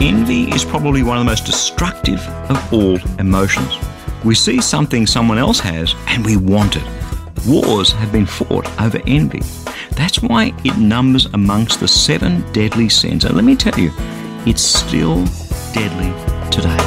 Envy is probably one of the most destructive of all emotions. We see something someone else has and we want it. Wars have been fought over envy. That's why it numbers amongst the seven deadly sins. And let me tell you, it's still deadly today.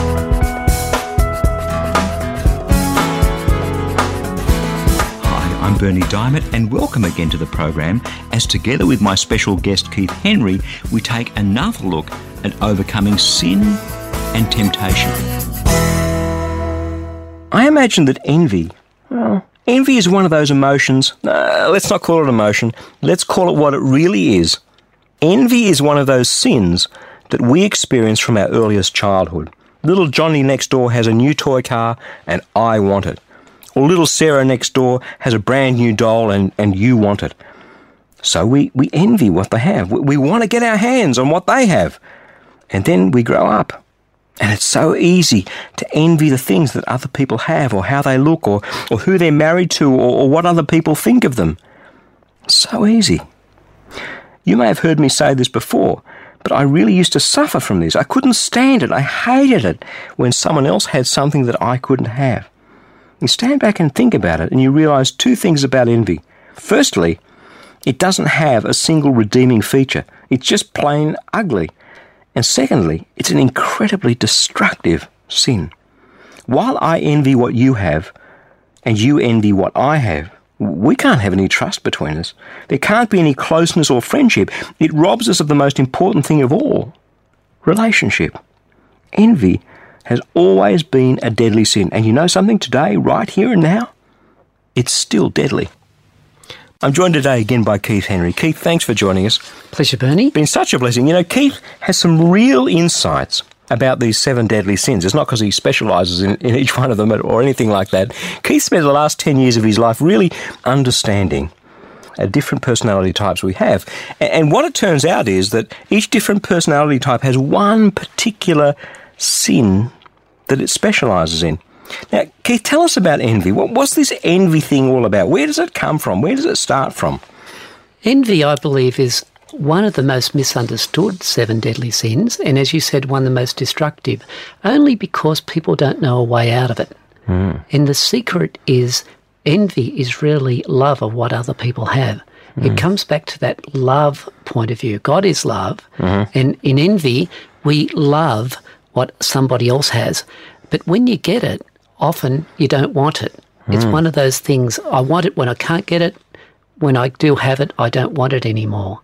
Hi, I'm Berni Dymet, and welcome again to the program as together with my special guest Keith Henry, we take another look at overcoming sin and temptation. I imagine that envy, well, envy is one of those emotions. Uh, let's not call it emotion. Let's call it what it really is. Envy is one of those sins that we experience from our earliest childhood. Little Johnny next door has a new toy car and I want it. Or little Sarah next door has a brand new doll and, and you want it. So we, we envy what they have. We, we want to get our hands on what they have. And then we grow up. And it's so easy to envy the things that other people have, or how they look, or, or who they're married to, or, or what other people think of them. So easy. You may have heard me say this before, but I really used to suffer from this. I couldn't stand it. I hated it when someone else had something that I couldn't have. You stand back and think about it, and you realize two things about envy. Firstly, it doesn't have a single redeeming feature, it's just plain ugly. And secondly, it's an incredibly destructive sin. While I envy what you have, and you envy what I have, we can't have any trust between us. There can't be any closeness or friendship. It robs us of the most important thing of all relationship. Envy has always been a deadly sin. And you know something today, right here and now? It's still deadly. I'm joined today again by Keith Henry. Keith, thanks for joining us. Pleasure, Berni. Been such a blessing. You know, Keith has some real insights about these seven deadly sins. It's not because he specialises in, in each one of them or anything like that. Keith spent the last 10 years of his life really understanding uh, different personality types we have. And, and what it turns out is that each different personality type has one particular sin that it specialises in. Now, Keith, tell us about envy. What, what's this envy thing all about? Where does it come from? Where does it start from? Envy, I believe, is one of the most misunderstood seven deadly sins, and as you said, one of the most destructive, only because people don't know a way out of it. Mm. And the secret is envy is really love of what other people have. Mm. It comes back to that love point of view. God is love, mm-hmm. and in envy, we love what somebody else has. But when you get it, often you don't want it. It's hmm. one of those things, I want it when I can't get it. When I do have it, I don't want it anymore.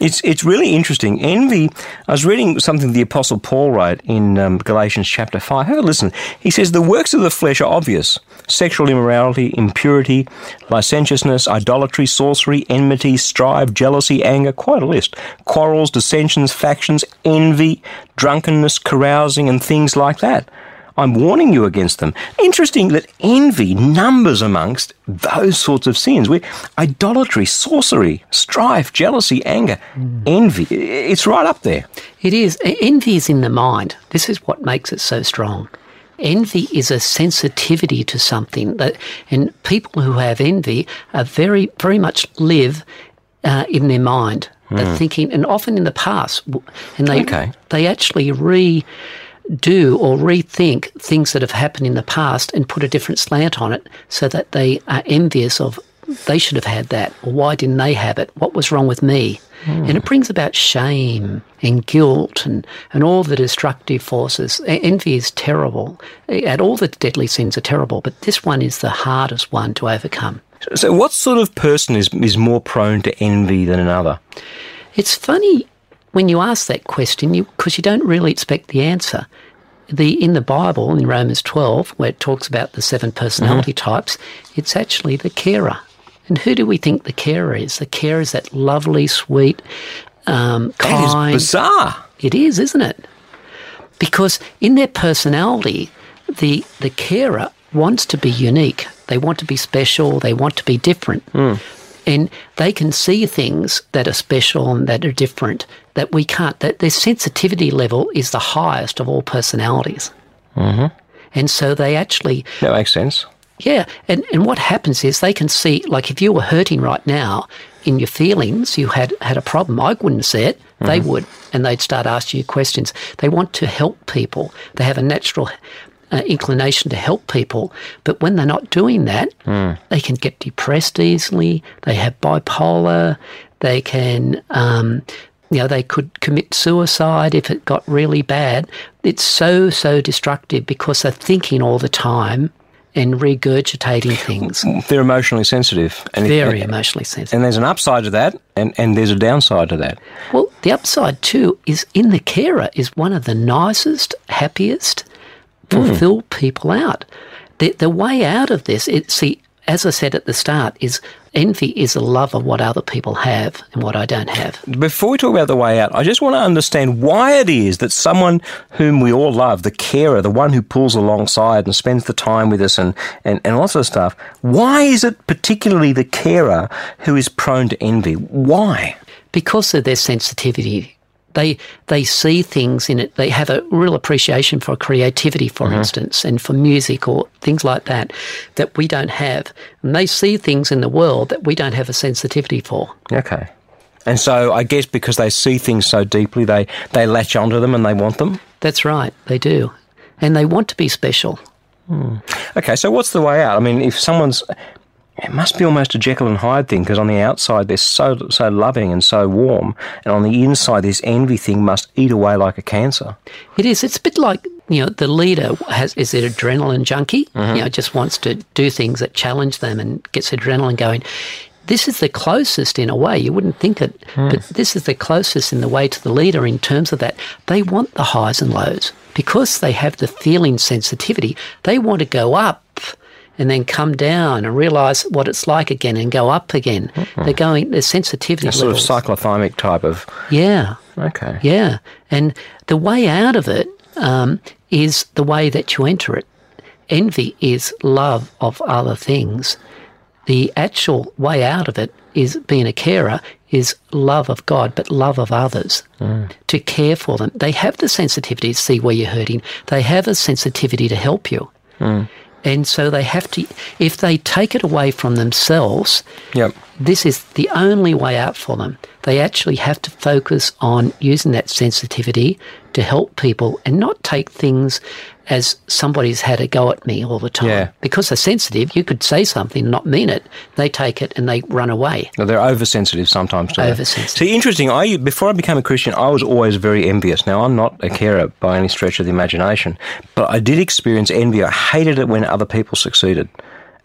It's it's really interesting. Envy. I was reading something the Apostle Paul wrote in um, Galatians chapter five. Have a listen. He says the works of the flesh are obvious: sexual immorality, impurity, licentiousness, idolatry, sorcery, enmity, strife, jealousy, anger. Quite a list. Quarrels, dissensions, factions, envy, drunkenness, carousing, and things like that. I'm warning you against them. Interesting that envy numbers amongst those sorts of sins. We idolatry, sorcery, strife, jealousy, anger, mm. envy. It's right up there. It is. Envy is in the mind. This is what makes it so strong. Envy is a sensitivity to something that, and people who have envy are very, very much live uh, in their mind. Mm. They're thinking, and often in the past, and they okay. they actually re do or rethink things that have happened in the past and put a different slant on it so that they are envious of they should have had that. Or why didn't they have it? What was wrong with me? Mm. and it brings about shame and guilt and, and all the destructive forces. Envy is terrible. And all the deadly sins are terrible but this one is the hardest one to overcome. So what sort of person is, is more prone to envy than another? It's funny when you ask that question, because you, you, don't really expect the answer. The in the Bible in Romans twelve, where it talks about the seven personality mm-hmm. types, it's actually the carer. And who do we think the carer is? The carer is that lovely, sweet, um, That is kind. bizarre. It is, isn't it? Because in their personality, the the carer wants to be unique. They want to be special. They want to be different. And they can see things that are special and that are different that we can't. That their sensitivity level is the highest of all personalities. Mm-hmm. And so they actually That makes sense. yeah, and, and what happens is they can see, like, if you were hurting right now in your feelings, you had had a problem. I wouldn't say it; they would, and they'd start asking you questions. They want to help people. They have a natural uh, inclination to help people, but when they're not doing that, they can get depressed easily. They have bipolar. They can. Um, you know, they could commit suicide if it got really bad. It's so, so destructive because they're thinking all the time and regurgitating things. They're emotionally sensitive. And Very and, emotionally sensitive. and there's an upside to that, and, and there's a downside to that. Well, the upside too is in the carer is one of the nicest, happiest, fulfilled people out. The, the way out of this, it, see, as I said at the start, is envy is a love of what other people have and what I don't have. Before we talk about the way out, I just want to understand why it is that someone whom we all love, the carer, the one who pulls alongside and spends the time with us and, and, and lots of stuff, why is it particularly the carer who is prone to envy? Why? because of their sensitivity, they they see things in it. They have a real appreciation for creativity, for mm-hmm. instance, and for music or things like that that we don't have. And they see things in the world that we don't have a sensitivity for. Okay. And so I guess because they see things so deeply, they, they latch onto them and they want them. That's right, they do, and they want to be special. Hmm. Okay, so what's the way out? I mean, if someone's. It must be almost a Jekyll and Hyde thing because on the outside they're so so loving and so warm, and on the inside this envy thing must eat away like a cancer. It is. It's a bit like you know the leader has is an adrenaline junkie. Mm-hmm. You know, just wants to do things that challenge them and gets adrenaline going. This is the closest in a way. You wouldn't think it, hmm. but this is the closest in the way to the leader in terms of that. They want the highs and lows because they have the feeling sensitivity. They want to go up and then come down and realize what it's like again and go up again. They're going. Their sensitivity A sort of cyclothymic type of. yeah. Okay. Yeah, and the way out of it um, is the way that you enter it. Envy is love of other things. The actual way out of it is being a carer is love of God, but love of others. To care for them. They have the sensitivity to see where you're hurting. They have a sensitivity to help you. And so they have to, if they take it away from themselves, Yep. This is the only way out for them. They actually have to focus on using that sensitivity to help people and not take things as somebody's had a go at me all the time. Yeah. Because they're sensitive, you could say something and not mean it. They take it and they run away. Well, they're oversensitive sometimes. Oversensitive. See, interesting. I before I became a Christian, I was always very envious. Now, I'm not a carer by any stretch of the imagination, but I did experience envy. I hated it when other people succeeded.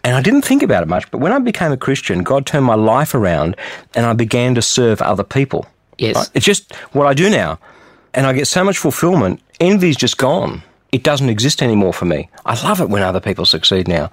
And I didn't think about it much, but when I became a Christian, God turned my life around and I began to serve other people. Yes. Right? It's just what I do now. And I get so much fulfillment. Envy's just gone. It doesn't exist anymore for me. I love it when other people succeed now.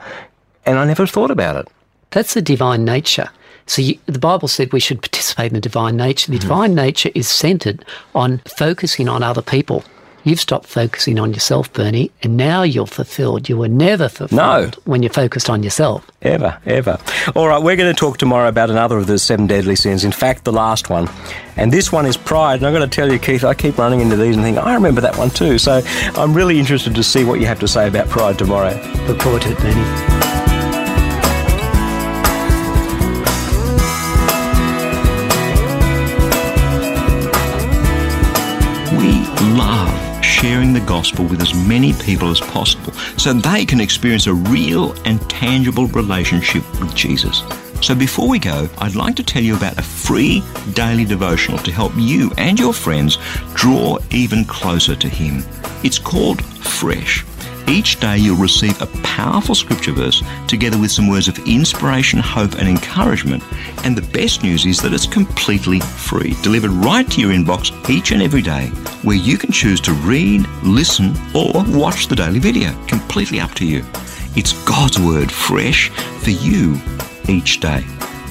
And I never thought about it. That's the divine nature. So you, the Bible said we should participate in the divine nature. Mm-hmm. The divine nature is centered on focusing on other people. You've stopped focusing on yourself, Berni, and now you're fulfilled. You were never fulfilled no. when you're focused on yourself. Ever, ever. All right, we're going to talk tomorrow about another of the seven deadly sins. In fact, the last one. And this one is pride. And I've got to tell you, Keith, I keep running into these and think, I remember that one too. So I'm really interested to see what you have to say about pride tomorrow. Look forward to it, Berni. We love sharing the gospel with as many people as possible so they can experience a real and tangible relationship with Jesus. So before we go, I'd like to tell you about a free daily devotional to help you and your friends draw even closer to Him. It's called Fresh. Each day you'll receive a powerful scripture verse together with some words of inspiration, hope, and encouragement. And the best news is that it's completely free, delivered right to your inbox each and every day, where you can choose to read, listen, or watch the daily video. Completely up to you. It's God's Word fresh for you each day.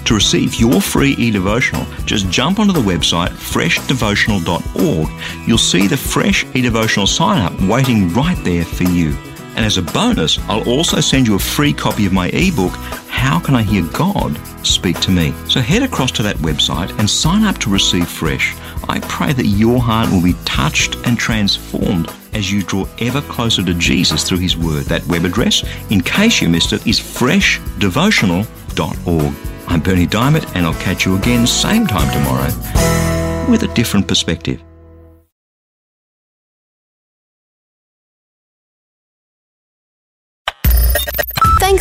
To receive your free e-devotional, just jump onto the website freshdevotional.org. You'll see the Fresh e-devotional sign up waiting right there for you. And as a bonus, I'll also send you a free copy of my ebook, How Can I Hear God Speak to Me? So head across to that website and sign up to receive Fresh. I pray that your heart will be touched and transformed as you draw ever closer to Jesus through His Word. That web address, in case you missed it, is freshdevotional.org. I'm Berni Dymet, and I'll catch you again same time tomorrow with a different perspective.